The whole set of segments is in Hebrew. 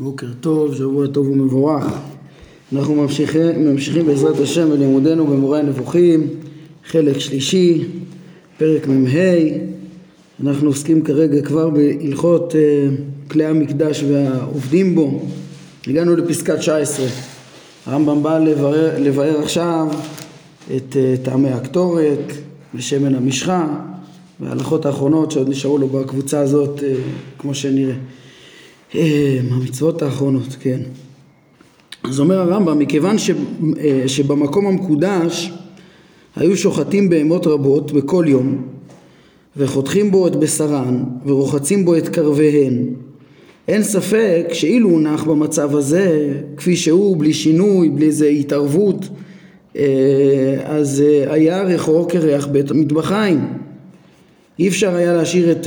בוקר טוב, שבוע טוב ומבורך. אנחנו ממשיכים, ממשיכים בעזרת השם בלימודנו במורה הנבוכים, חלק שלישי, פרק מ"ה. אנחנו עוסקים כרגע כבר בהלכות uh, כלי המקדש והעובדים בו. הגענו לפסקה 19. הרמב"ם בא לבאר, לבאר עכשיו את uh, טעמי הקטורת ושמן המשחה וההלכות האחרונות שעוד נשארו לו בקבוצה הזאת, uh, כמו שנראה. אה, המצוות האחרונות, כן. אז אומר הרמב"ם, מכיוון ש, אה, שבמקום המקודש היו שוחטים בהמות רבות בכל יום וחותכים בו את בשרן ורוחצים בו את קרביהן אין ספק שאילו הונח במצב הזה כפי שהוא בלי שינוי בלי איזה התערבות אה, אז היה ריחו כריח בית המטבחיים אי אפשר היה להשאיר את,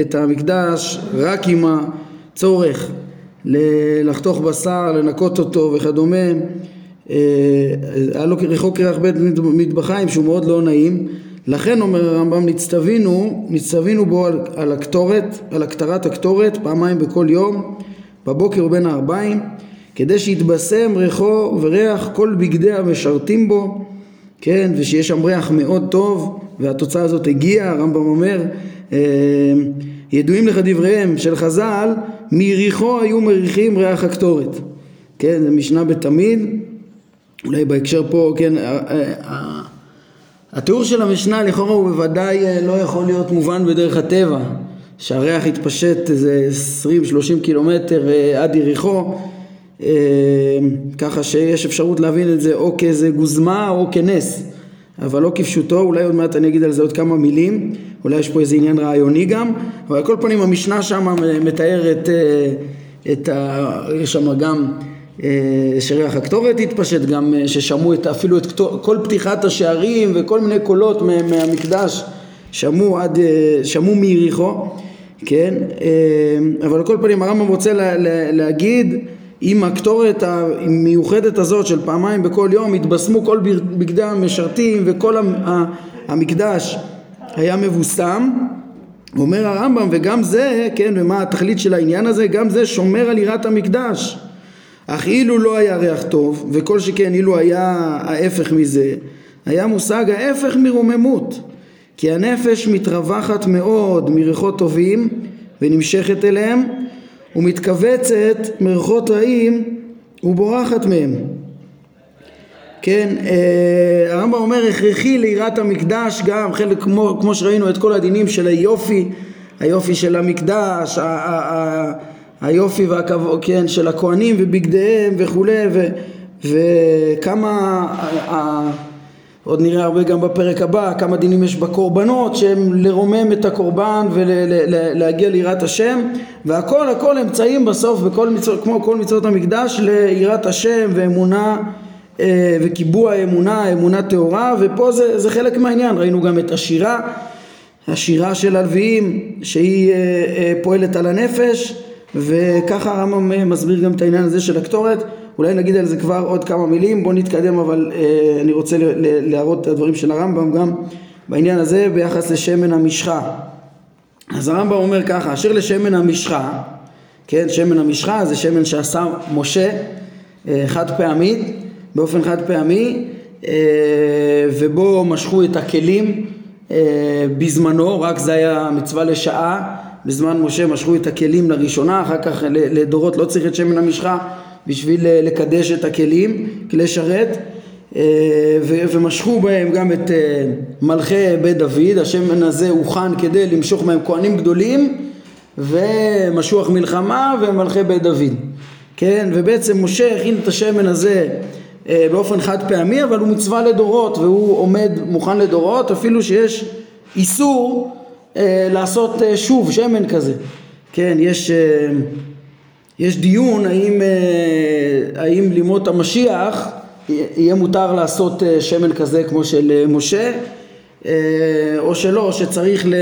את המקדש רק עם ה... צורך לחתוך בשר, לנקות אותו וכדומה, אה, היה לו רחוק קרח בית מטבחיים שהוא מאוד לא נעים, לכן אומר הרמב"ם נצטווינו, נצטווינו בו על, על הקטורת, על הקטרת הקטורת פעמיים בכל יום, בבוקר ובין הארבעים, כדי שיתבשם ריחו וריח כל בגדי המשרתים בו, כן, ושיש שם ריח מאוד טוב, והתוצאה הזאת הגיעה, הרמב"ם אומר, אה, ידועים לך דבריהם של חז"ל מיריחו היו מריחים ריח הקטורת. כן זה משנה בתמיד. אולי בהקשר פה כן התיאור של המשנה לכאורה הוא בוודאי אה, לא יכול להיות מובן בדרך הטבע שהריח יתפשט איזה 20-30 קילומטר אה, עד יריחו. אה, ככה שיש אפשרות להבין את זה או כאיזה גוזמה או כנס אבל לא כפשוטו, אולי עוד מעט אני אגיד על זה עוד כמה מילים, אולי יש פה איזה עניין רעיוני גם, אבל על כל פנים המשנה שם מתארת אה, את ה... יש שם גם אה, שריח הקטורת התפשט, גם אה, ששמעו את, אפילו את כל פתיחת השערים וכל מיני קולות מהמקדש שמעו עד, שמעו מיריחו, כן, אבל על כל פנים הרמב"ם רוצה לה, לה, להגיד עם הקטורת המיוחדת הזאת של פעמיים בכל יום התבשמו כל בגדי המשרתים וכל המקדש היה מבוסם אומר הרמב"ם וגם זה כן ומה התכלית של העניין הזה? גם זה שומר על יראת המקדש. אך אילו לא היה ריח טוב וכל שכן אילו היה ההפך מזה היה מושג ההפך מרוממות. כי הנפש מתרווחת מאוד מריחות טובים ונמשכת אליהם ומתכווצת מריחות רעים ובורחת מהם. כן, אה, הרמב"ם אומר הכרחי ליראת המקדש גם חלק כמו, כמו שראינו את כל הדינים של היופי, היופי של המקדש, ה, ה, ה, היופי והכבוד, כן, של הכהנים ובגדיהם וכולי וכמה עוד נראה הרבה גם בפרק הבא כמה דינים יש בקורבנות שהם לרומם את הקורבן ולהגיע ליראת השם והכל הכל אמצעים בסוף בכל מצוות, כמו כל מצוות המקדש ליראת השם ואמונה אה, וקיבוע האמונה, אמונה טהורה ופה זה, זה חלק מהעניין. ראינו גם את השירה השירה של הלוויים שהיא אה, אה, פועלת על הנפש וככה הרמב"ם מסביר גם את העניין הזה של הקטורת אולי נגיד על זה כבר עוד כמה מילים, בואו נתקדם אבל אה, אני רוצה להראות את הדברים של הרמב"ם גם בעניין הזה ביחס לשמן המשחה. אז הרמב"ם אומר ככה, אשר לשמן המשחה, כן, שמן המשחה זה שמן שעשה משה אה, חד פעמית, באופן חד פעמי, אה, ובו משכו את הכלים אה, בזמנו, רק זה היה מצווה לשעה, בזמן משה משכו את הכלים לראשונה, אחר כך לדורות לא צריך את שמן המשחה בשביל אה, לקדש את הכלים, כלי שרת, אה, ומשכו בהם גם את אה, מלכי בית דוד, השמן הזה הוכן כדי למשוך מהם כהנים גדולים ומשוח מלחמה ומלכי בית דוד, כן, ובעצם משה הכין את השמן הזה באופן חד פעמי אבל הוא מצווה לדורות והוא עומד מוכן לדורות אפילו שיש איסור לעשות שוב שמן כזה, כן, יש יש דיון האם, אה, האם לימות המשיח יהיה מותר לעשות אה, שמן כזה כמו של אה, משה או שלא, שצריך ל...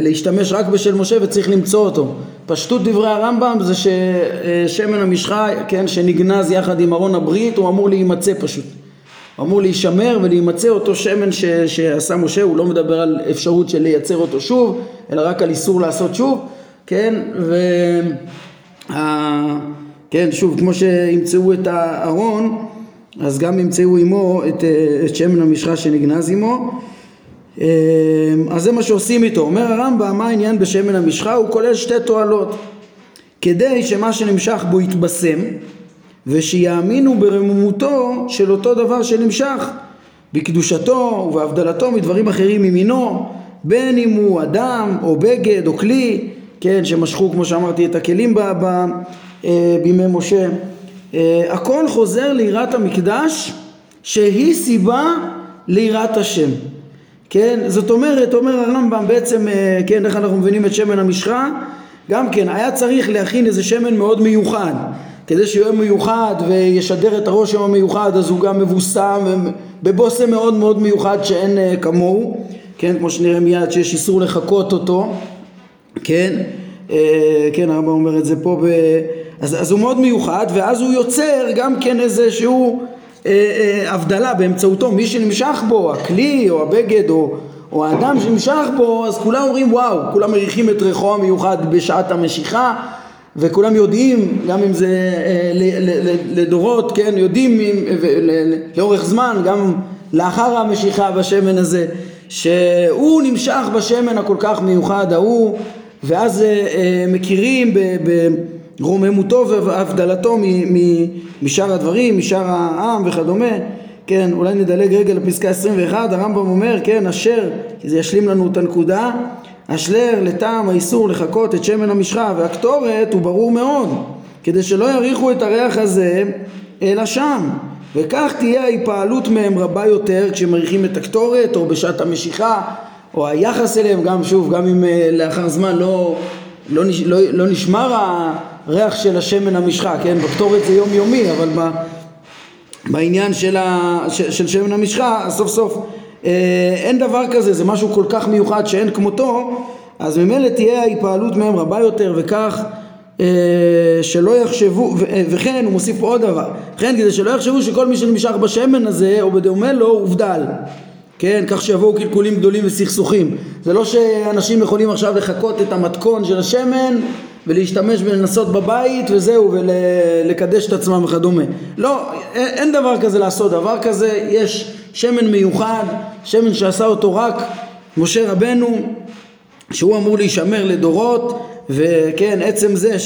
להשתמש רק בשל משה וצריך למצוא אותו. פשטות דברי הרמב"ם זה ששמן המשחה, כן, שנגנז יחד עם ארון הברית, הוא אמור להימצא פשוט. הוא אמור להישמר ולהימצא אותו שמן ש, שעשה משה, הוא לא מדבר על אפשרות של לייצר אותו שוב, אלא רק על איסור לעשות שוב. כן, ו... כן, שוב, כמו שימצאו את הארון, אז גם ימצאו עמו את, את שמן המשחה שנגנז עמו. אז זה מה שעושים איתו. אומר הרמב"ם, מה העניין בשמן המשחה? הוא כולל שתי תועלות. כדי שמה שנמשך בו יתבשם, ושיאמינו ברמומותו של אותו דבר שנמשך בקדושתו ובהבדלתו מדברים אחרים ממינו, בין אם הוא אדם או בגד או כלי, כן, שמשכו כמו שאמרתי את הכלים ב, ב, אה, בימי משה. אה, הכל חוזר ליראת המקדש שהיא סיבה ליראת השם. כן, זאת אומרת, אומר הרמב"ם בעצם, אה, כן, איך אנחנו מבינים את שמן המשחה? גם כן, היה צריך להכין איזה שמן מאוד מיוחד. כדי שיהיה מיוחד וישדר את הרושם המיוחד אז הוא גם מבוסם בבושם מאוד מאוד מיוחד שאין כמוהו כן כמו שנראה מיד שיש איסור לחקות אותו כן? uh, כן הרמב"ם אומר את זה פה ב... אז, אז הוא מאוד מיוחד ואז הוא יוצר גם כן איזשהו uh, uh, הבדלה באמצעותו. מי שנמשך בו הכלי או הבגד או, או האדם שנמשך בו אז כולם אומרים וואו כולם מריחים את ריחו המיוחד בשעת המשיכה וכולם יודעים, גם אם זה אה, לדורות, כן, יודעים לאורך זמן, גם לאחר המשיכה בשמן הזה, שהוא נמשך בשמן הכל כך מיוחד ההוא, ואז אה, אה, מכירים ברוממותו והבדלתו משאר הדברים, משאר העם וכדומה. כן, אולי נדלג רגע לפסקה 21, הרמב"ם אומר, כן, אשר, כי זה ישלים לנו את הנקודה, אשלר לטעם האיסור לחכות את שמן המשחה והקטורת הוא ברור מאוד כדי שלא יריחו את הריח הזה אלא שם וכך תהיה ההיפעלות מהם רבה יותר כשמריחים את הקטורת או בשעת המשיכה או היחס אליהם גם שוב גם אם אה, לאחר זמן לא, לא, לא, לא נשמר הריח של השמן המשחה כן? בקטורת זה יומיומי אבל ב, בעניין של, ה, של, של שמן המשחה סוף סוף אה, אין דבר כזה, זה משהו כל כך מיוחד שאין כמותו, אז ממילא תהיה ההתפעלות מהם רבה יותר וכך אה, שלא יחשבו, ו, אה, וכן הוא מוסיף עוד דבר, וכן כדי שלא יחשבו שכל מי שנמשך בשמן הזה או בדומה לו הובדל כן, כך שיבואו קלקולים גדולים וסכסוכים. זה לא שאנשים יכולים עכשיו לחכות את המתכון של השמן ולהשתמש ולנסות בבית וזהו ולקדש את עצמם וכדומה. לא, אין דבר כזה לעשות דבר כזה, יש שמן מיוחד, שמן שעשה אותו רק משה רבנו, שהוא אמור להישמר לדורות, וכן, עצם זה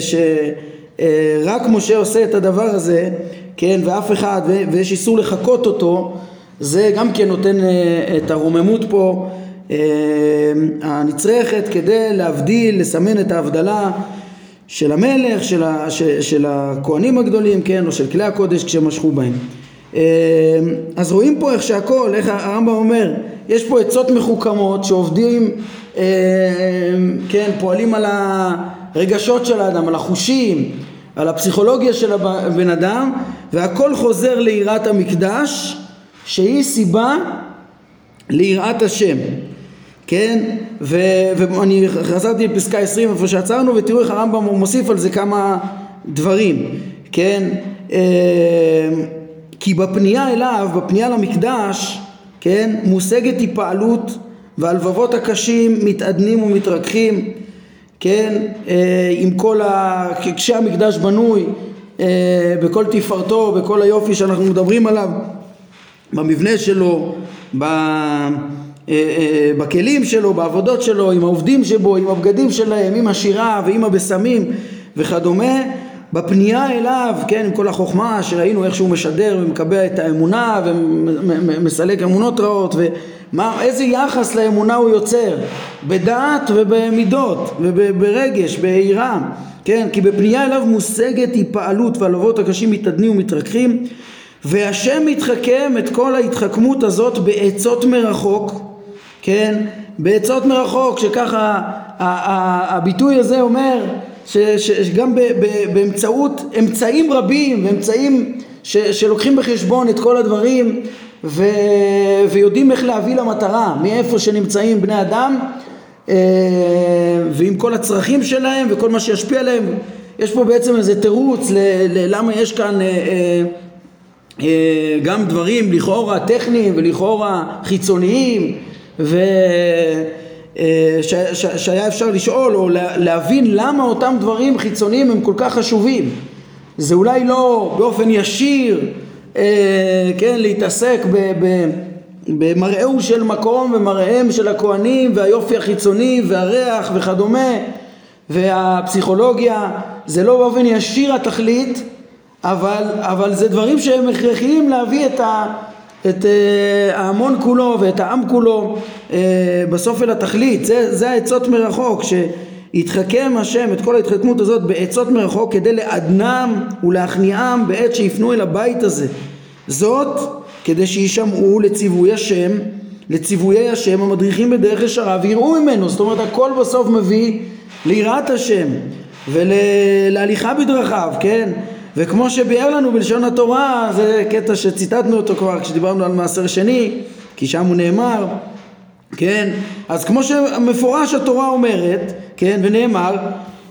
שרק משה עושה את הדבר הזה, כן, ואף אחד, ויש איסור לחקות אותו, זה גם כן נותן אה, את הרוממות פה אה, הנצרכת כדי להבדיל, לסמן את ההבדלה של המלך, של, ה, של הכהנים הגדולים, כן, או של כלי הקודש כשמשכו בהם. אה, אז רואים פה איך שהכל, איך הרמב"ם אומר, יש פה עצות מחוכמות שעובדים, כן, פועלים על הרגשות של האדם, על החושים, על הפסיכולוגיה של הבן אדם, והכל חוזר ליראת המקדש, שהיא סיבה ליראת השם. כן? ו, ואני חזרתי לפסקה 20 איפה שעצרנו ותראו איך הרמב"ם מוסיף על זה כמה דברים, כן? אה, כי בפנייה אליו, בפנייה למקדש, כן, מושגת היפעלות והלבבות הקשים מתעדנים ומתרככים, כן, אה, עם כל ה... כשהמקדש בנוי אה, בכל תפארתו, בכל היופי שאנחנו מדברים עליו, במבנה שלו, ב... אה, בכלים שלו, בעבודות שלו, עם העובדים שבו, עם הבגדים שלהם, עם השירה ועם הבשמים וכדומה, בפנייה אליו, כן, עם כל החוכמה שראינו איך שהוא משדר ומקבע את האמונה ומסלק אמונות רעות ואיזה יחס לאמונה הוא יוצר בדעת ובמידות וברגש, ביראה, כן, כי בפנייה אליו מושגת היפעלות והלוות הקשים מתעדנים ומתרככים והשם מתחכם את כל ההתחכמות הזאת בעצות מרחוק, כן, בעצות מרחוק, שככה הביטוי הזה אומר שגם באמצעות אמצעים רבים ואמצעים שלוקחים בחשבון את כל הדברים ו, ויודעים איך להביא למטרה מאיפה שנמצאים בני אדם אה, ועם כל הצרכים שלהם וכל מה שישפיע עליהם. יש פה בעצם איזה תירוץ ללמה יש כאן אה, אה, גם דברים לכאורה טכניים ולכאורה חיצוניים ו... אה, שהיה אפשר לשאול או להבין למה אותם דברים חיצוניים הם כל כך חשובים. זה אולי לא באופן ישיר, אה, כן, להתעסק במראהו של מקום ומראיהם של הכהנים והיופי החיצוני והריח וכדומה והפסיכולוגיה, זה לא באופן ישיר התכלית, אבל, אבל זה דברים שהם הכרחיים להביא את, ה, את uh, ההמון כולו ואת העם כולו uh, בסוף אל התכלית. זה, זה העצות מרחוק, שיתחכם השם את כל ההתחכמות הזאת בעצות מרחוק כדי לעדנם ולהכניעם בעת שיפנו אל הבית הזה. זאת כדי שישמעו לציווי השם, לציוויי השם המדריכים בדרך ישרה ויראו ממנו. זאת אומרת הכל בסוף מביא ליראת השם ולהליכה בדרכיו, כן? וכמו שביאר לנו בלשון התורה, זה קטע שציטטנו אותו כבר כשדיברנו על מעשר שני, כי שם הוא נאמר, כן? אז כמו שמפורש התורה אומרת, כן? ונאמר,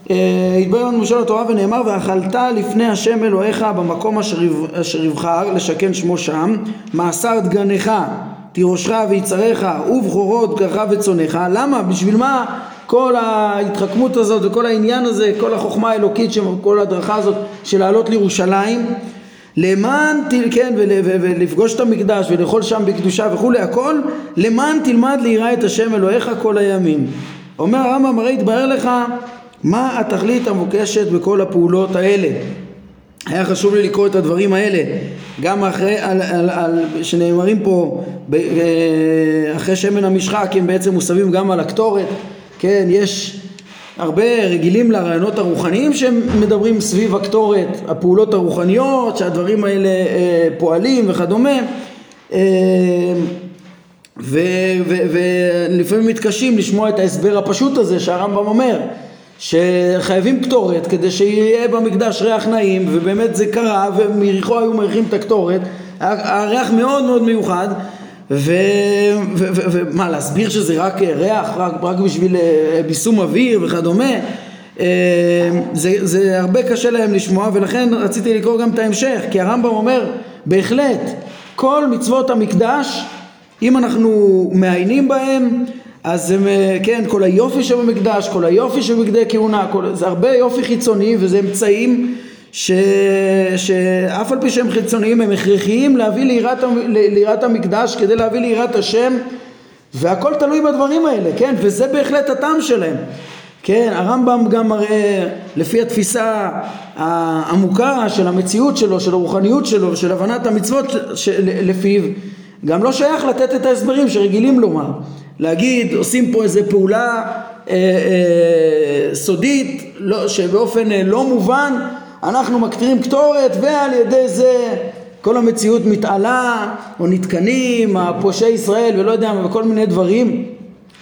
אה, התברר לנו בלשון התורה ונאמר ואכלת לפני השם אלוהיך במקום אשר יבחר לשכן שמו שם מאסר דגנך תירושך ויצריך ובכורות בקרך וצונך למה? בשביל מה כל ההתחכמות הזאת וכל העניין הזה, כל החוכמה האלוקית, כל ההדרכה הזאת של לעלות לירושלים, למען, כן, ולפגוש את המקדש ולאכול שם בקדושה וכולי, הכל, למען תלמד ליראה את השם אלוהיך כל הימים. אומר הרמב"ם, הרי יתברר לך מה התכלית המבוקשת בכל הפעולות האלה. היה חשוב לי לקרוא את הדברים האלה גם אחרי, על, על, על, שנאמרים פה אה, אחרי שמן המשחק הם בעצם מוסבים גם על הקטורת כן, יש הרבה רגילים לרעיונות הרוחניים שמדברים סביב הקטורת, הפעולות הרוחניות, שהדברים האלה אה, פועלים וכדומה. אה, ולפעמים מתקשים לשמוע את ההסבר הפשוט הזה שהרמב"ם אומר שחייבים קטורת כדי שיהיה במקדש ריח נעים ובאמת זה קרה ומיריחו היו מריחים את הקטורת. הריח מאוד מאוד מיוחד ומה להסביר שזה רק ריח, רק, רק בשביל אה, ביסום אוויר וכדומה? אה, זה, זה הרבה קשה להם לשמוע ולכן רציתי לקרוא גם את ההמשך כי הרמב"ם אומר בהחלט כל מצוות המקדש אם אנחנו מעיינים בהם אז הם, אה, כן, כל היופי שבמקדש, כל היופי שבבגדי כהונה, כל, זה הרבה יופי חיצוני וזה אמצעים ש... שאף על פי שהם חיצוניים הם הכרחיים להביא ליראת, ליראת המקדש כדי להביא ליראת השם והכל תלוי בדברים האלה, כן? וזה בהחלט הטעם שלהם. כן, הרמב"ם גם מראה לפי התפיסה העמוקה של המציאות שלו, של הרוחניות שלו, של הבנת המצוות לפיו, גם לא שייך לתת את ההסברים שרגילים לומר. להגיד עושים פה איזה פעולה אה, אה, סודית לא, שבאופן אה, לא מובן אנחנו מקטירים קטורת ועל ידי זה כל המציאות מתעלה או נתקנים, הפושעי ישראל ולא יודע מה וכל מיני דברים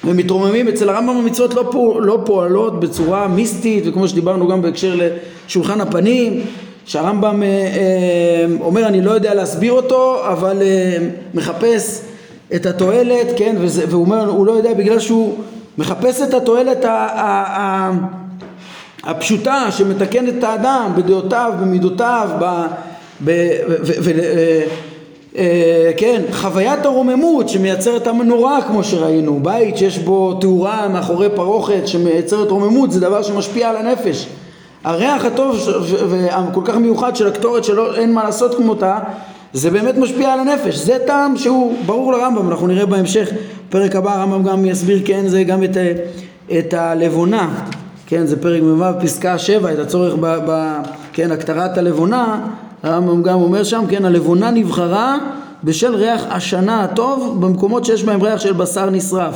ומתרוממים אצל הרמב"ם המצוות לא, פועל, לא פועלות בצורה מיסטית וכמו שדיברנו גם בהקשר לשולחן הפנים שהרמב"ם אה, אה, אומר אני לא יודע להסביר אותו אבל אה, מחפש את התועלת כן וזה, והוא אומר הוא לא יודע בגלל שהוא מחפש את התועלת ה, ה, ה, הפשוטה שמתקנת את האדם בדעותיו, במידותיו, ב... ב... ו... ו... אה, אה, כן, חוויית הרוממות שמייצרת המנורה כמו שראינו, בית שיש בו תאורה מאחורי פרוכת שמייצרת רוממות זה דבר שמשפיע על הנפש. הריח הטוב והכל כך מיוחד של הקטורת שלא אין מה לעשות כמותה זה באמת משפיע על הנפש, זה טעם שהוא ברור לרמב"ם, אנחנו נראה בהמשך, פרק הבא הרמב"ם גם יסביר כן זה גם את, את הלבונה כן, זה פרק מ"ו פסקה 7, את הצורך ב... ב כן, הקטרת הלבונה, הרמב"ם גם אומר שם, כן, הלבונה נבחרה בשל ריח השנה הטוב במקומות שיש בהם ריח של בשר נשרף,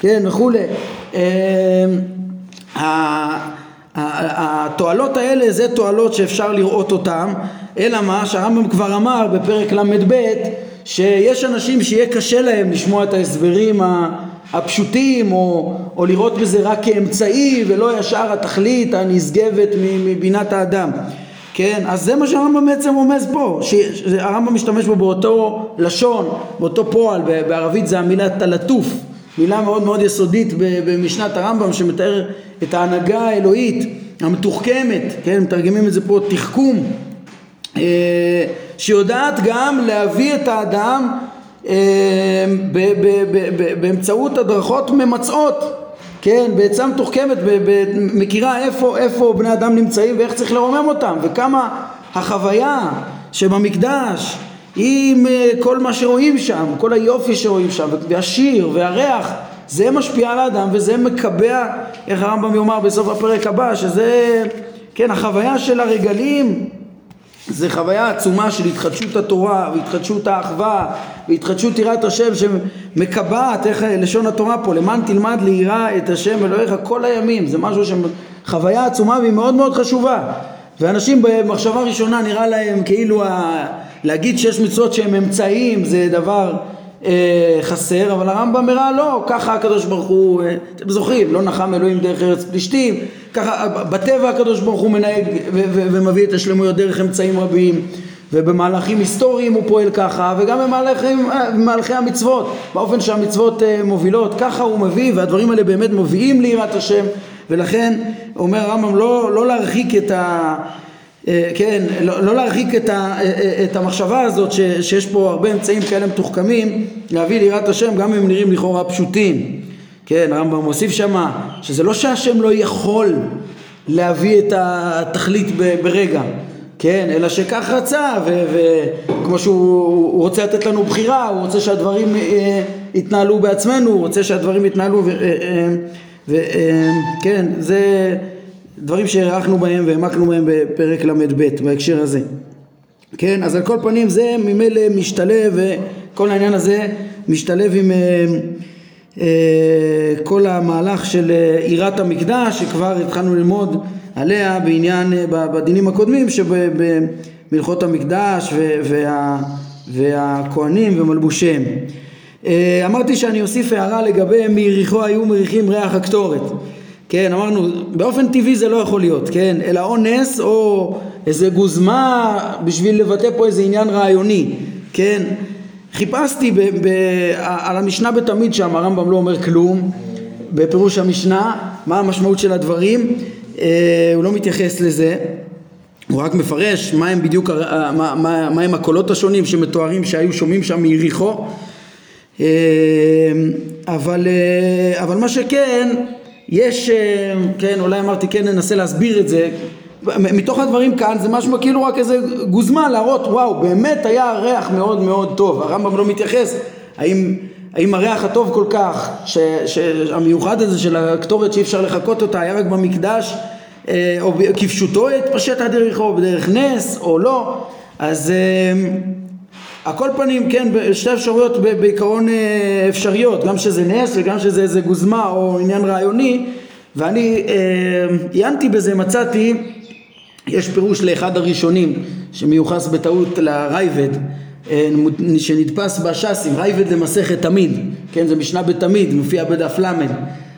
כן, וכולי. אה, התועלות האלה זה תועלות שאפשר לראות אותן, אלא מה? שהרמב"ם כבר אמר בפרק ל"ב שיש אנשים שיהיה קשה להם לשמוע את ההסברים הפשוטים או, או לראות בזה רק כאמצעי ולא ישר התכלית הנשגבת מבינת האדם. כן, אז זה מה שהרמב"ם בעצם רומז פה, שהרמב"ם משתמש בו באותו לשון, באותו פועל, בערבית זה המילה תלטוף, מילה מאוד מאוד יסודית במשנת הרמב"ם שמתאר את ההנהגה האלוהית המתוחכמת, כן, מתרגמים את זה פה תחכום, אה, שיודעת גם להביא את האדם באמצעות הדרכות ממצעות כן, בעצה מתוחכמת, מכירה איפה, איפה בני אדם נמצאים ואיך צריך לרומם אותם, וכמה החוויה שבמקדש עם אה, כל מה שרואים שם, כל היופי שרואים שם, והשיר והריח, זה משפיע על האדם וזה מקבע, איך הרמב"ם יאמר בסוף הפרק הבא, שזה, כן, החוויה של הרגלים זה חוויה עצומה של התחדשות התורה והתחדשות האחווה והתחדשות יראת השם שמקבעת, איך לשון התורה פה, למען תלמד ליראה את השם אלוהיך כל הימים, זה משהו שחוויה עצומה והיא מאוד מאוד חשובה. ואנשים במחשבה ראשונה נראה להם כאילו ה... להגיד שיש מצוות שהם אמצעים זה דבר אה, חסר, אבל הרמב"ם הראה לא, ככה הקדוש ברוך הוא, אה, אתם זוכרים, לא נחם אלוהים דרך ארץ פלישתים, ככה בטבע הקדוש ברוך הוא מנהג ומביא את השלמויות דרך אמצעים רבים ובמהלכים היסטוריים הוא פועל ככה וגם במהלכי המצוות באופן שהמצוות אה, מובילות ככה הוא מביא והדברים האלה באמת מביאים ליראת השם ולכן אומר הרמב"ם לא, לא להרחיק את ה... אה, כן, לא, לא להרחיק את, ה, אה, אה, את המחשבה הזאת ש, שיש פה הרבה אמצעים כאלה מתוחכמים להביא ליראת השם גם אם הם נראים לכאורה פשוטים. כן, הרמב"ם מוסיף שמה שזה לא שהשם לא יכול להביא את התכלית ברגע. כן, אלא שכך רצה וכמו שהוא רוצה לתת לנו בחירה, הוא רוצה שהדברים אה, יתנהלו בעצמנו, הוא רוצה שהדברים יתנהלו וכן, זה דברים שהערכנו בהם והעמקנו בהם בפרק ל"ב בהקשר הזה. כן, אז על כל פנים זה ממילא משתלב, כל העניין הזה משתלב עם אה, אה, כל המהלך של אה, יראת המקדש שכבר התחלנו ללמוד עליה בעניין, בדינים הקודמים שבמלכות המקדש וה, והכהנים ומלבושיהם. אמרתי שאני אוסיף הערה לגבי מיריחו היו מריחים ריח הקטורת כן, אמרנו, באופן טבעי זה לא יכול להיות, כן, אלא או נס או איזה גוזמה בשביל לבטא פה איזה עניין רעיוני, כן, חיפשתי ב, ב, על המשנה בתמיד שם, הרמב"ם לא אומר כלום, בפירוש המשנה, מה המשמעות של הדברים, אה, הוא לא מתייחס לזה, הוא רק מפרש מה הם בדיוק, מה, מה, מה הם הקולות השונים שמתוארים שהיו שומעים שם מיריחו, אה, אבל, אה, אבל מה שכן, יש, אה, כן, אולי אמרתי כן ננסה להסביר את זה, מתוך הדברים כאן זה משהו כאילו רק איזה גוזמה להראות וואו באמת היה ריח מאוד מאוד טוב, הרמב"ם לא מתייחס האם, האם הריח הטוב כל כך ש, שהמיוחד הזה של הקטורת שאי אפשר לחקות אותה היה רק במקדש אה, או כפשוטו התפשט עד יריחו בדרך נס או לא? אז הכל פנים, כן, שתי אפשרויות בעיקרון אה, אפשריות, גם שזה נס וגם שזה איזה גוזמה או עניין רעיוני, ואני אה, עיינתי בזה, מצאתי, יש פירוש לאחד הראשונים שמיוחס בטעות לראב"ד, אה, שנדפס בש"סים, ראב"ד למסכת תמיד, כן, זה משנה בתמיד, מופיע בדף ל',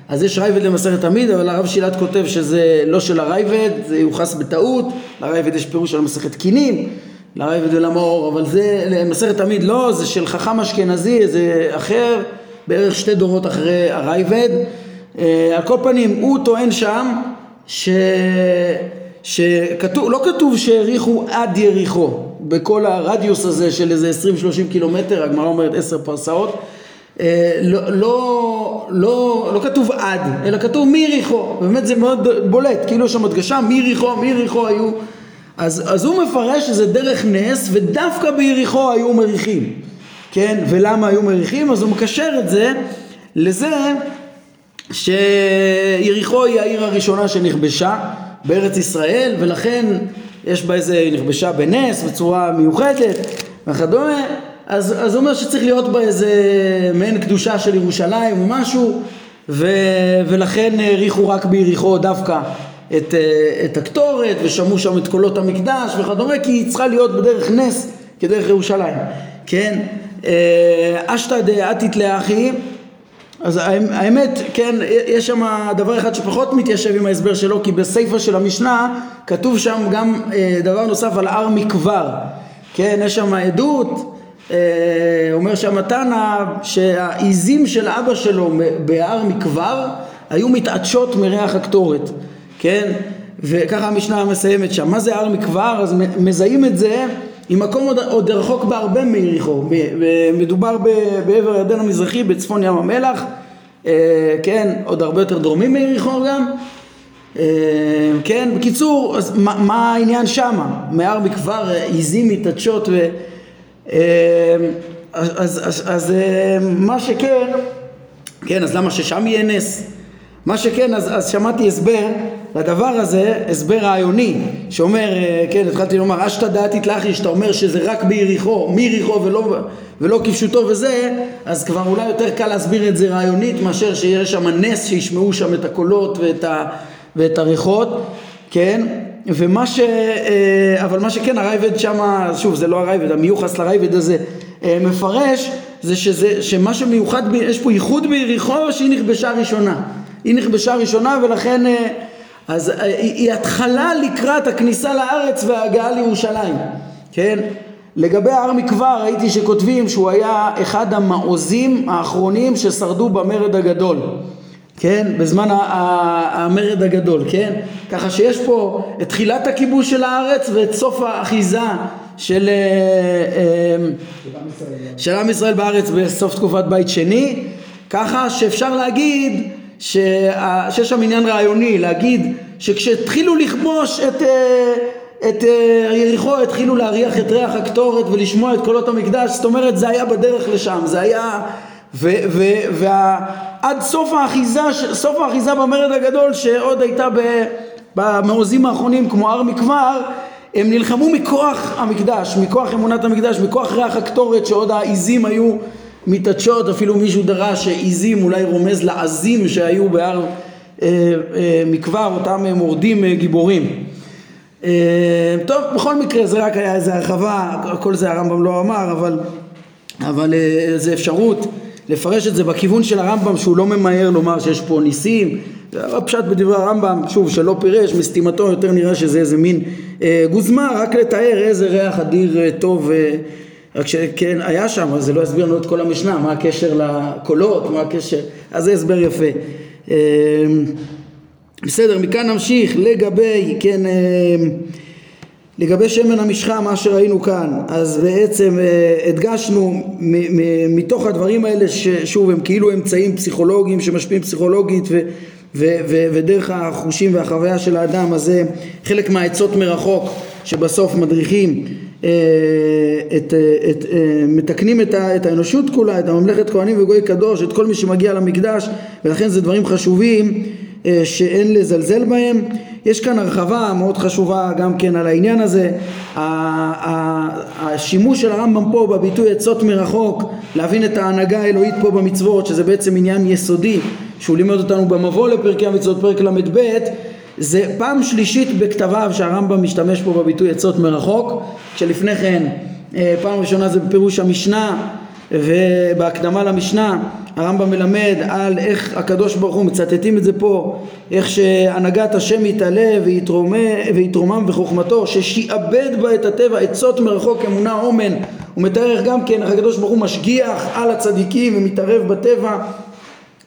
אז יש ראב"ד למסכת תמיד, אבל הרב שילת כותב שזה לא של הראב"ד, זה יוחס בטעות, לראב"ד יש פירוש על מסכת קינים לראב"ד ולמאור, אבל זה מסכת תמיד לא, זה של חכם אשכנזי, זה אחר, בערך שתי דורות אחרי הרייבד. אה, על כל פנים, הוא טוען שם ש... שכתוב, לא כתוב שהעריכו עד יריחו, בכל הרדיוס הזה של איזה 20-30 קילומטר, הגמרא אומרת עשר פרסאות, אה, לא, לא, לא, לא כתוב עד, אלא כתוב מיריחו, באמת זה מאוד בולט, כאילו יש שם הדגשה מיריחו, מיריחו היו אז, אז הוא מפרש שזה דרך נס ודווקא ביריחו היו מריחים, כן? ולמה היו מריחים? אז הוא מקשר את זה לזה שיריחו היא העיר הראשונה שנכבשה בארץ ישראל ולכן יש בה איזה, נכבשה בנס בצורה מיוחדת וכדומה אז, אז הוא אומר שצריך להיות בה איזה מעין קדושה של ירושלים או משהו ו, ולכן העריכו רק ביריחו דווקא את, אה, את הקטורת ושמעו שם את קולות המקדש וכדומה כי היא צריכה להיות בדרך נס כדרך ירושלים. כן? אה, אשתא דעתית לאחי. אז האמת כן יש שם דבר אחד שפחות מתיישב עם ההסבר שלו כי בסיפא של המשנה כתוב שם גם אה, דבר נוסף על הר מקבר כן יש שם עדות אומר שם תנא שהעיזים של אבא שלו בהר מקבר היו מתעדשות מריח הקטורת כן? וככה המשנה מסיימת שם. מה זה הר מקבר? אז מזהים את זה עם מקום עוד, עוד רחוק בהרבה מיריחו. מדובר בעבר הירדן המזרחי בצפון ים המלח. כן, עוד הרבה יותר דרומי מיריחו גם, כן, בקיצור, אז מה, מה העניין שמה? מהר מכבר עיזים מתעדשות ו... אז, אז, אז, אז מה שכן, כן, אז למה ששם יהיה נס? מה שכן, אז, אז שמעתי הסבר לדבר הזה, הסבר רעיוני, שאומר, אה, כן, התחלתי לומר, אשתא דעתי תלכי, שאתה אומר שזה רק ביריחו, מיריחו ולא, ולא כפשוטו וזה, אז כבר אולי יותר קל להסביר את זה רעיונית, מאשר שיהיה שם נס, שישמעו שם את הקולות ואת, ה, ואת הריחות, כן? ומה ש... אה, אבל מה שכן, הרייבד שם, שוב, זה לא הרייבד, המיוחס לרייבד הזה, אה, מפרש, זה שזה, שמה שמיוחד, יש פה ייחוד ביריחו שהיא נכבשה ראשונה. היא נכבשה ראשונה ולכן אז אה, היא, התחלה לקראת הכניסה לארץ וההגעה לירושלים, כן? לגבי הר מכבר ראיתי שכותבים שהוא היה אחד המעוזים האחרונים ששרדו במרד הגדול, כן? בזמן המרד הגדול, כן? ככה שיש פה את תחילת הכיבוש של הארץ ואת סוף האחיזה של, אה, של עם ישראל בארץ בסוף תקופת בית שני, ככה שאפשר להגיד שיש שם עניין רעיוני, להגיד שכשהתחילו לכבוש את, אה, את אה, יריחו, התחילו להריח את ריח הקטורת ולשמוע את קולות המקדש, זאת אומרת זה היה בדרך לשם, זה היה... ועד סוף האחיזה, סוף האחיזה במרד הגדול שעוד הייתה במעוזים האחרונים כמו הר מכבר, הם נלחמו מכוח המקדש, מכוח אמונת המקדש, מכוח ריח הקטורת שעוד העיזים היו מתעדשות, אפילו מישהו דרש שעיזים אולי רומז לעזים שהיו בהר אה, אה, מכבר, אותם מורדים אה, גיבורים. אה, טוב, בכל מקרה זה רק היה איזה הרחבה, כל זה הרמב"ם לא אמר, אבל, אבל אה, זה אפשרות לפרש את זה בכיוון של הרמב"ם שהוא לא ממהר לומר שיש פה ניסים, הפשט בדברי הרמב"ם, שוב, שלא פירש, מסתימתו יותר נראה שזה איזה מין אה, גוזמה, רק לתאר איזה ריח אדיר אה, טוב אה, רק שכן היה שם, אז זה לא יסביר לנו את כל המשנה, מה הקשר לקולות, מה הקשר, אז זה הסבר יפה. אמ, בסדר, מכאן נמשיך לגבי, כן, אמ, לגבי שמן המשחה, מה שראינו כאן, אז בעצם אה, הדגשנו מתוך הדברים האלה ששוב הם כאילו אמצעים פסיכולוגיים שמשפיעים פסיכולוגית ו, ו, ו, ודרך החושים והחוויה של האדם, אז זה חלק מהעצות מרחוק שבסוף מדריכים אה, את, אה, את, אה, מתקנים את, את האנושות כולה, את הממלכת כהנים וגוי קדוש, את כל מי שמגיע למקדש ולכן זה דברים חשובים שאין לזלזל בהם. יש כאן הרחבה מאוד חשובה גם כן על העניין הזה. השימוש של הרמב"ם פה בביטוי עצות מרחוק, להבין את ההנהגה האלוהית פה במצוות, שזה בעצם עניין יסודי שהוא לימד אותנו במבוא לפרקי המצוות פרק ל"ב זה פעם שלישית בכתביו שהרמב"ם משתמש פה בביטוי עצות מרחוק, שלפני כן אה, פעם ראשונה זה בפירוש המשנה ובהקדמה למשנה הרמב"ם מלמד על איך הקדוש ברוך הוא, מצטטים את זה פה, איך שהנהגת השם יתעלה ויתרומם בחוכמתו, ששיעבד בה את הטבע, עצות מרחוק, אמונה אומן, הוא מתאר איך גם כן איך הקדוש ברוך הוא משגיח על הצדיקים ומתערב בטבע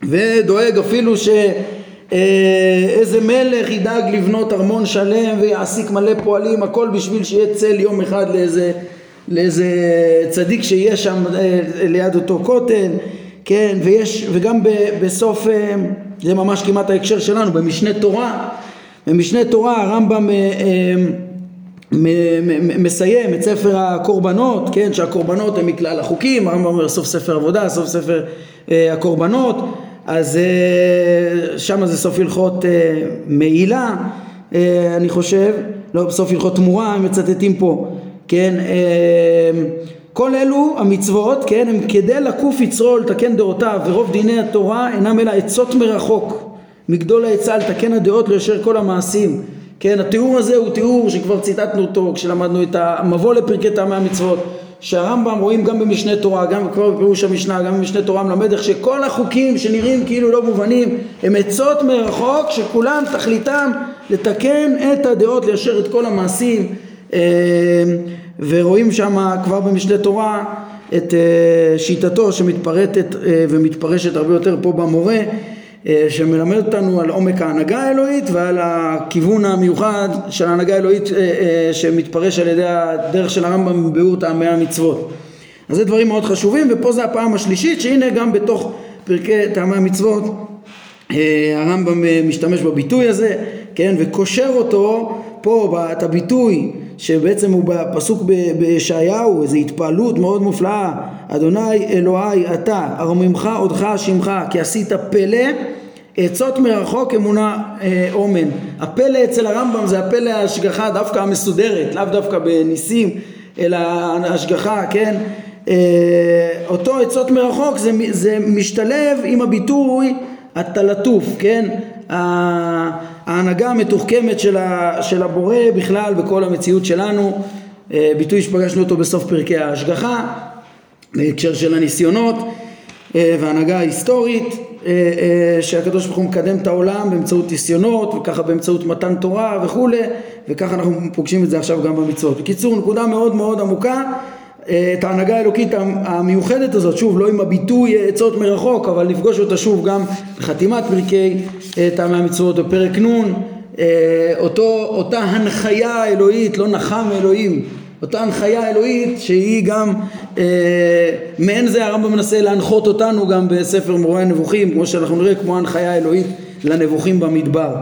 ודואג אפילו ש... אה, איזה מלך ידאג לבנות ארמון שלם ויעסיק מלא פועלים הכל בשביל שיהיה צל יום אחד לאיזה, לאיזה צדיק שיהיה שם אה, ליד אותו כותל כן ויש וגם בסוף אה, זה ממש כמעט ההקשר שלנו במשנה תורה במשנה תורה הרמב"ם מסיים את ספר הקורבנות, כן, שהקורבנות הם מכלל החוקים, הרמב"ם אומר סוף ספר עבודה, סוף ספר הקורבנות, אז אה, שם זה סוף הלכות אה, מעילה, אה, אני חושב, לא בסוף הלכות תמורה, הם מצטטים פה, כן, כל אלו המצוות, כן, הם כדי לקוף יצרו לתקן דעותיו ורוב דיני התורה אינם אלא עצות מרחוק. מגדול העצה לתקן הדעות לישר כל המעשים. כן, התיאור הזה הוא תיאור שכבר ציטטנו אותו כשלמדנו את המבוא לפרקי טעמי המצוות שהרמב"ם רואים גם במשנה תורה, גם כבר בפירוש המשנה, גם במשנה תורה מלמד איך שכל החוקים שנראים כאילו לא מובנים הם עצות מרחוק שכולם תכליתם לתקן את הדעות, ליישר את כל המעשים. אה, ורואים שם כבר במשנה תורה את אה, שיטתו שמתפרטת אה, ומתפרשת הרבה יותר פה במורה שמלמד אותנו על עומק ההנהגה האלוהית ועל הכיוון המיוחד של ההנהגה האלוהית אה, אה, שמתפרש על ידי הדרך של הרמב"ם בביאור טעמי המצוות. אז זה דברים מאוד חשובים ופה זה הפעם השלישית שהנה גם בתוך פרקי טעמי המצוות הרמב"ם משתמש בביטוי הזה, כן, וקושר אותו פה את הביטוי שבעצם הוא בפסוק בישעיהו, איזו התפעלות מאוד מופלאה, אדוני אלוהי אתה, ארוממך עודך שמך, כי עשית פלא, עצות מרחוק אמונה אה, אומן. הפלא אצל הרמב"ם זה הפלא ההשגחה דווקא המסודרת, לאו דווקא בניסים, אלא ההשגחה, כן? אה, אותו עצות מרחוק זה, זה משתלב עם הביטוי התלטוף, כן? ההנהגה המתוחכמת של, ה, של הבורא בכלל בכל המציאות שלנו, אה, ביטוי שפגשנו אותו בסוף פרקי ההשגחה, בהקשר של הניסיונות אה, וההנהגה ההיסטורית, אה, שהקדוש ברוך הוא מקדם את העולם באמצעות ניסיונות וככה באמצעות מתן תורה וכולי וככה אנחנו פוגשים את זה עכשיו גם במצוות. בקיצור נקודה מאוד מאוד עמוקה את ההנהגה האלוקית המיוחדת הזאת, שוב לא עם הביטוי עצות מרחוק, אבל לפגוש אותה שוב גם בחתימת פרקי טעמי המצוות בפרק נ', אותו, אותה הנחיה אלוהית, לא נחם אלוהים, אותה הנחיה אלוהית שהיא גם, אה, מעין זה הרמב"ם מנסה להנחות אותנו גם בספר מורה הנבוכים, כמו שאנחנו נראה, כמו ההנחיה האלוהית לנבוכים במדבר.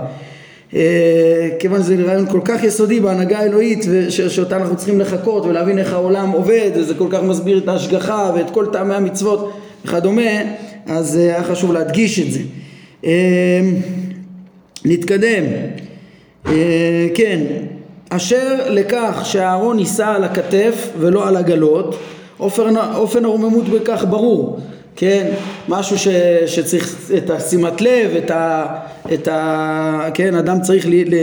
אה, כיוון שזה רעיון כל כך יסודי בהנהגה האלוהית שאותה אנחנו צריכים לחכות ולהבין איך העולם עובד וזה כל כך מסביר את ההשגחה ואת כל טעמי המצוות וכדומה אז אה, היה חשוב להדגיש את זה. אה, נתקדם. כן, אשר לכך שהארון יישא על הכתף ולא על עגלות אופן, אופן הרוממות בכך ברור. כן, משהו ש, שצריך את השימת לב, את ה... את ה כן, אדם צריך ל, ל,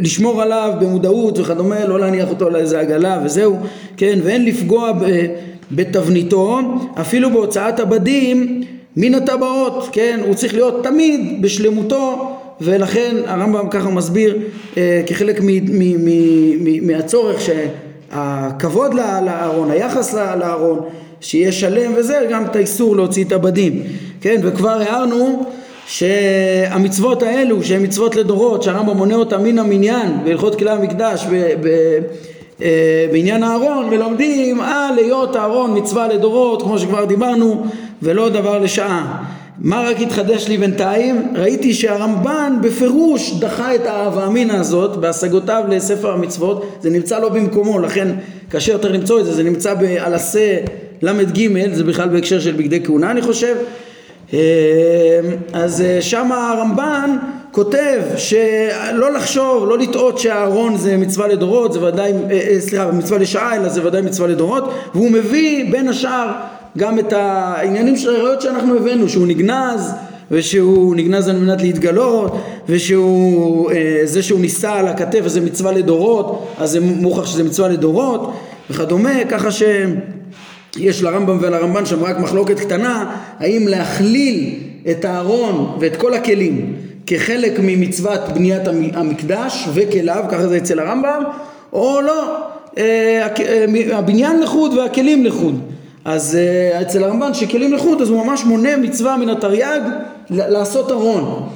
לשמור עליו במודעות וכדומה, לא להניח אותו על איזה עגלה וזהו, כן, ואין לפגוע ב, בתבניתו, אפילו בהוצאת הבדים מן הטבעות, כן, הוא צריך להיות תמיד בשלמותו ולכן הרמב"ם ככה מסביר אה, כחלק מ, מ, מ, מהצורך שהכבוד לארון, היחס לארון שיהיה שלם וזה, גם את האיסור להוציא את הבדים, כן, וכבר הערנו שהמצוות האלו שהן מצוות לדורות שהרמב"ם מונה אותן מן המניין בהלכות כלי המקדש ב, ב, אה, בעניין הארון מלומדים על היות הארון מצווה לדורות כמו שכבר דיברנו ולא דבר לשעה. מה רק התחדש לי בינתיים? ראיתי שהרמב"ן בפירוש דחה את האהבה אמינא הזאת בהשגותיו לספר המצוות. זה נמצא לא במקומו לכן קשה יותר למצוא את זה. זה נמצא על עשה ל"ג זה בכלל בהקשר של בגדי כהונה אני חושב. אה, אז אה, שם הרמב"ן כותב שלא לחשוב, לא לטעות שהארון זה מצווה לדורות, זה ודאי, אה, סליחה, מצווה לשעה, אלא זה ודאי מצווה לדורות, והוא מביא בין השאר גם את העניינים של הראיות שאנחנו הבאנו, שהוא נגנז, ושהוא נגנז על מנת להתגלות, ושהוא, זה שהוא נישא על הכתף וזה מצווה לדורות, אז זה מוכח שזה מצווה לדורות, וכדומה, ככה ש... יש לרמב"ם ולרמב"ן שם רק מחלוקת קטנה האם להכליל את הארון ואת כל הכלים כחלק ממצוות בניית המקדש וכליו, ככה זה אצל הרמב"ם, או לא, אה, אה, הבניין לחוד והכלים לחוד. אז אה, אצל הרמב"ן שכלים לחוד אז הוא ממש מונה מצווה מן התרי"ג לעשות ארון.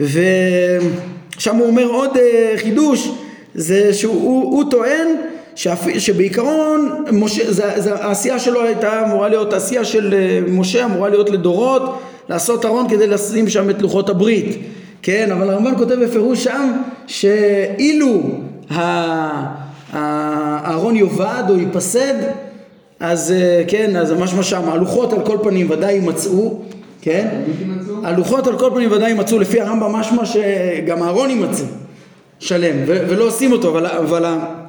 ושם הוא אומר עוד חידוש, זה שהוא טוען שאפ... שבעיקרון משה, זה, זה, העשייה שלו הייתה אמורה להיות, העשייה של אה, משה אמורה להיות לדורות, לעשות ארון כדי לשים שם את לוחות הברית, כן, אבל הרמב"ן כותב בפירוש שם שאילו הארון יאבד או ייפסד, אז אה, כן, אז משמע שם, הלוחות על כל פנים ודאי יימצאו, כן? הלוחות על כל פנים ודאי יימצאו, לפי הרמב"ם משמע שגם הארון יימצא שלם, ולא עושים אותו, אבל, אבל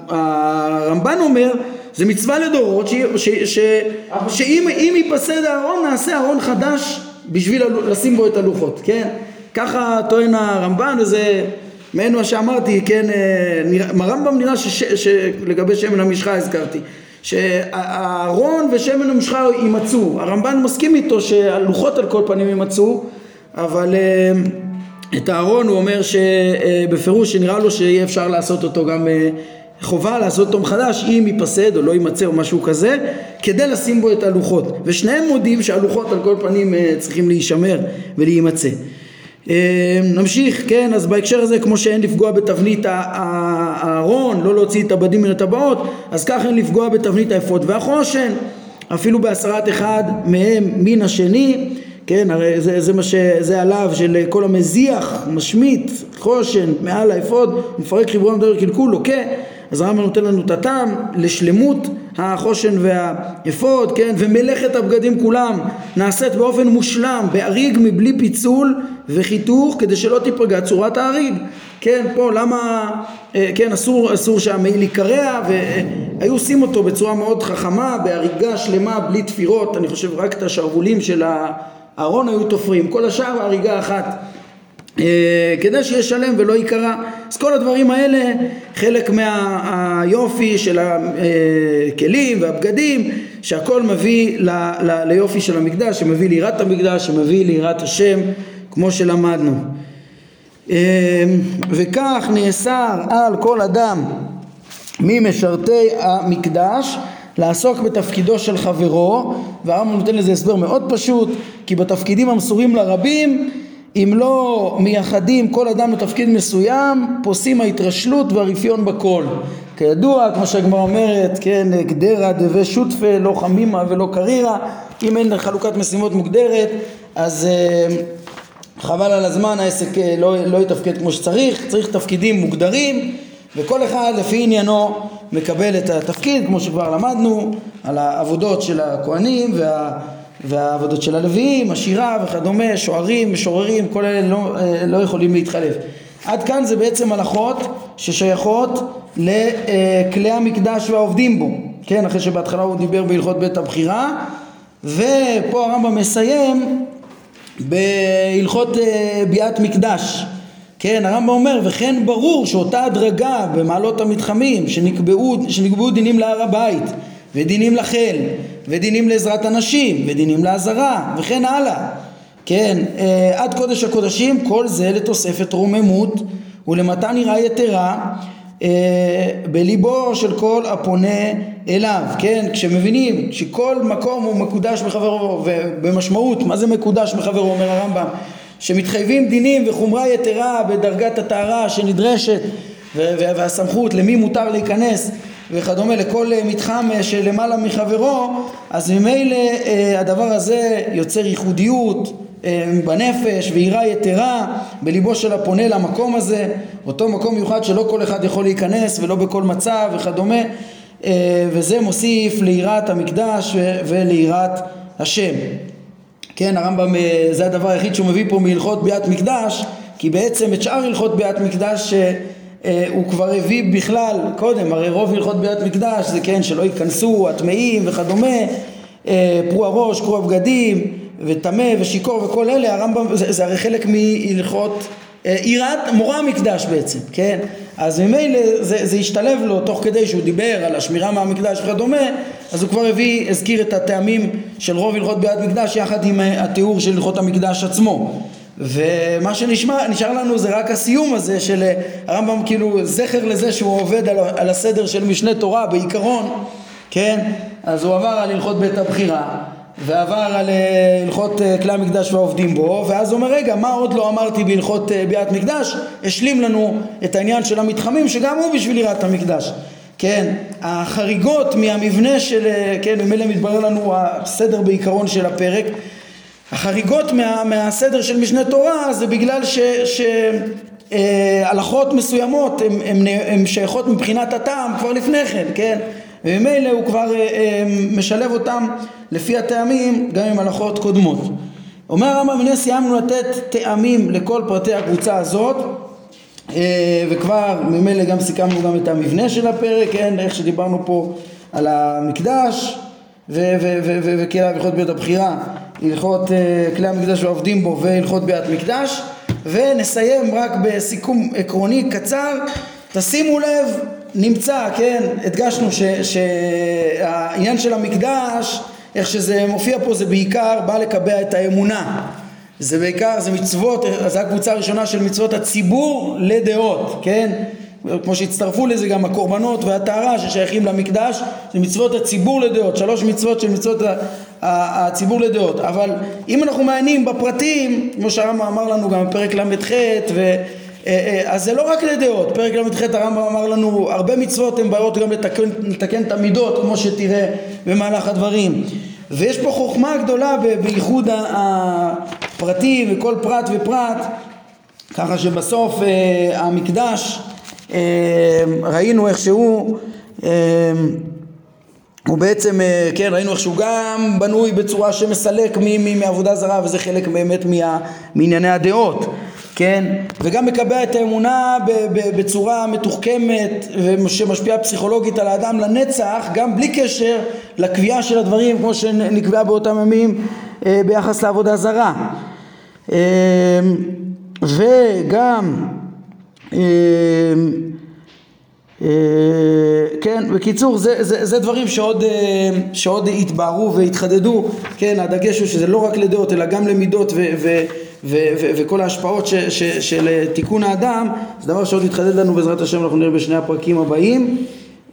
הרמב"ן אומר זה מצווה לדורות שאם ייפסד הארון נעשה ארון חדש בשביל לשים בו את הלוחות, כן? ככה טוען הרמב"ן וזה מעין מה שאמרתי, כן? מהרמב"ם נראה שלגבי שמן המשחה הזכרתי שהארון ושמן המשחה יימצאו, הרמב"ן מסכים איתו שהלוחות על כל פנים יימצאו אבל אה, את הארון הוא אומר שבפירוש שנראה לו שיהיה אפשר לעשות אותו גם אה, חובה לעשות אותו מחדש אם ייפסד או לא יימצא או משהו כזה כדי לשים בו את הלוחות. ושניהם מודים שהלוחות על כל פנים אה, צריכים להישמר ולהימצא. אה, נמשיך כן אז בהקשר הזה כמו שאין לפגוע בתבנית הארון לא להוציא את הבדים מן הטבעות אז כך אין לפגוע בתבנית האפוד והחושן אפילו בהסרת אחד מהם מן השני כן, הרי זה, זה מה שזה עליו של כל המזיח, משמיט, חושן, מעל האפוד, מפרק חיבורם דבר קלקול, לוקה, אז הרמב"ם נותן לנו את הטעם לשלמות החושן והאפוד, כן, ומלאכת הבגדים כולם נעשית באופן מושלם, באריג מבלי פיצול וחיתוך, כדי שלא תיפגע צורת האריג. כן, פה למה, אה, כן, אסור, אסור שהמעיל ייקרע, והיו עושים אותו בצורה מאוד חכמה, בהריגה שלמה, בלי תפירות, אני חושב רק את השרוולים של הארון היו תופרים, כל השאר בהריגה אחת. אה, כדי שיהיה שלם ולא ייקרע. אז כל הדברים האלה חלק מהיופי של הכלים והבגדים שהכל מביא ל, ל, ליופי של המקדש, שמביא ליראת המקדש, שמביא ליראת השם כמו שלמדנו. אה, וכך נאסר על כל אדם ממשרתי המקדש לעסוק בתפקידו של חברו והרמב"ם נותן לזה הסבר מאוד פשוט כי בתפקידים המסורים לרבים אם לא מייחדים כל אדם לתפקיד מסוים, פוסים ההתרשלות והרפיון בכל. כידוע, כמו שהגמרא אומרת, כן, גדרה דווה שותפה, לא חמימה ולא קרירה, אם אין חלוקת משימות מוגדרת, אז uh, חבל על הזמן, העסק uh, לא, לא יתפקד כמו שצריך, צריך תפקידים מוגדרים, וכל אחד לפי עניינו מקבל את התפקיד, כמו שכבר למדנו, על העבודות של הכהנים וה... והעבודות של הלוויים, השירה וכדומה, שוערים, משוררים, כל אלה לא, אה, לא יכולים להתחלף. עד כאן זה בעצם הלכות ששייכות לכלי המקדש והעובדים בו, כן, אחרי שבהתחלה הוא דיבר בהלכות בית הבחירה, ופה הרמב"ם מסיים בהלכות אה, ביאת מקדש. כן, הרמב"ם אומר, וכן ברור שאותה הדרגה במעלות המתחמים שנקבעו, שנקבעו דינים להר הבית ודינים לחיל ודינים לעזרת הנשים ודינים לעזרה וכן הלאה. כן אה, עד קודש הקודשים כל זה לתוספת רוממות ולמתן יראה יתרה אה, בליבו של כל הפונה אליו. כן כשמבינים שכל מקום הוא מקודש בחברו ובמשמעות מה זה מקודש בחברו אומר הרמב"ם? שמתחייבים דינים וחומרה יתרה בדרגת הטהרה שנדרשת והסמכות למי מותר להיכנס וכדומה לכל אה, מתחם אה, שלמעלה מחברו אז ממילא אה, הדבר הזה יוצר ייחודיות בנפש ויראה יתרה בליבו של הפונה למקום הזה. אותו מקום מיוחד שלא כל אחד יכול להיכנס ולא בכל מצב וכדומה וזה מוסיף ליראת המקדש וליראת השם. כן הרמב"ם זה הדבר היחיד שהוא מביא פה מהלכות ביאת מקדש כי בעצם את שאר הלכות ביאת מקדש הוא כבר הביא בכלל קודם, הרי רוב הלכות ביאת מקדש זה כן שלא ייכנסו הטמאים וכדומה, אה, פרו הראש, קרו הבגדים וטמא ושיכור וכל אלה, הרמב"ם זה, זה הרי חלק מהלכות אה, יראת מורה המקדש בעצם, כן? אז ממילא זה, זה השתלב לו תוך כדי שהוא דיבר על השמירה מהמקדש וכדומה, אז הוא כבר הביא, הזכיר את הטעמים של רוב הלכות ביאת מקדש יחד עם התיאור של הלכות המקדש עצמו. ומה שנשאר לנו זה רק הסיום הזה של אה, הרמב"ם כאילו זכר לזה שהוא עובד על, על הסדר של משנה תורה בעיקרון, כן? אז הוא עבר על הלכות בית הבחירה ועבר על אה, הלכות אה, כלי המקדש והעובדים בו ואז הוא אומר רגע מה עוד לא אמרתי בהלכות ביאת מקדש? השלים לנו את העניין של המתחמים שגם הוא בשביל יראת המקדש. כן, החריגות מהמבנה של, כן, ממילא מתברר לנו הסדר בעיקרון של הפרק החריגות מה, מהסדר של משנה תורה זה בגלל שהלכות אה, מסוימות הן שייכות מבחינת הטעם כבר לפני כן, כן? וממילא הוא כבר אה, אה, משלב אותם לפי הטעמים גם עם הלכות קודמות. אומר הרמב"ם הנה סיימנו לתת טעמים לכל פרטי הקבוצה הזאת אה, וכבר ממילא גם סיכמנו גם את המבנה של הפרק, כן? איך שדיברנו פה על המקדש וקהילה והלכות בית הבחירה הלכות אה, כלי המקדש והעובדים בו והלכות ביאת מקדש. ונסיים רק בסיכום עקרוני קצר. תשימו לב נמצא כן הדגשנו שהעניין של המקדש איך שזה מופיע פה זה בעיקר בא לקבע את האמונה. זה בעיקר זה מצוות זו הקבוצה הראשונה של מצוות הציבור לדעות כן? כמו שהצטרפו לזה גם הקורבנות והטהרה ששייכים למקדש זה מצוות הציבור לדעות. שלוש מצוות של מצוות הציבור לדעות. אבל אם אנחנו מעיינים בפרטים כמו שהרמב"ם אמר לנו גם בפרק ל"ח ו... אה, אה, אז זה לא רק לדעות, פרק ל"ח הרמב"ם אמר לנו הרבה מצוות הן באות גם לתקן, לתקן את המידות כמו שתראה במהלך הדברים. ויש פה חוכמה גדולה בייחוד הפרטים וכל פרט ופרט. ככה שבסוף המקדש ראינו איך שהוא הוא בעצם, כן, ראינו איך שהוא גם בנוי בצורה שמסלק מעבודה זרה וזה חלק באמת מענייני הדעות כן? וגם מקבע את האמונה בצורה מתוחכמת ושמשפיעה פסיכולוגית על האדם לנצח גם בלי קשר לקביעה של הדברים כמו שנקבעה באותם ימים אה, ביחס לעבודה זרה אה, וגם אה, כן, בקיצור זה, זה, זה דברים שעוד, שעוד התבהרו והתחדדו, כן, הדגש הוא שזה לא רק לדעות אלא גם למידות ו, ו, ו- ו- וכל ההשפעות ש- ש- של תיקון האדם. זה דבר שעוד יתחדד לנו בעזרת השם אנחנו נראה בשני הפרקים הבאים.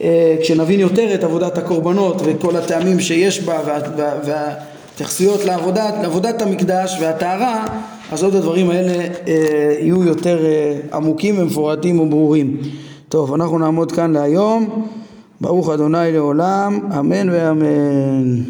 אה, כשנבין יותר את עבודת הקורבנות וכל הטעמים שיש בה וה- וה- וההתייחסויות לעבודת, לעבודת המקדש והטהרה אז עוד הדברים האלה אה, יהיו יותר אה, עמוקים ומפורטים וברורים טוב אנחנו נעמוד כאן להיום. ברוך אדוני לעולם אמן ואמן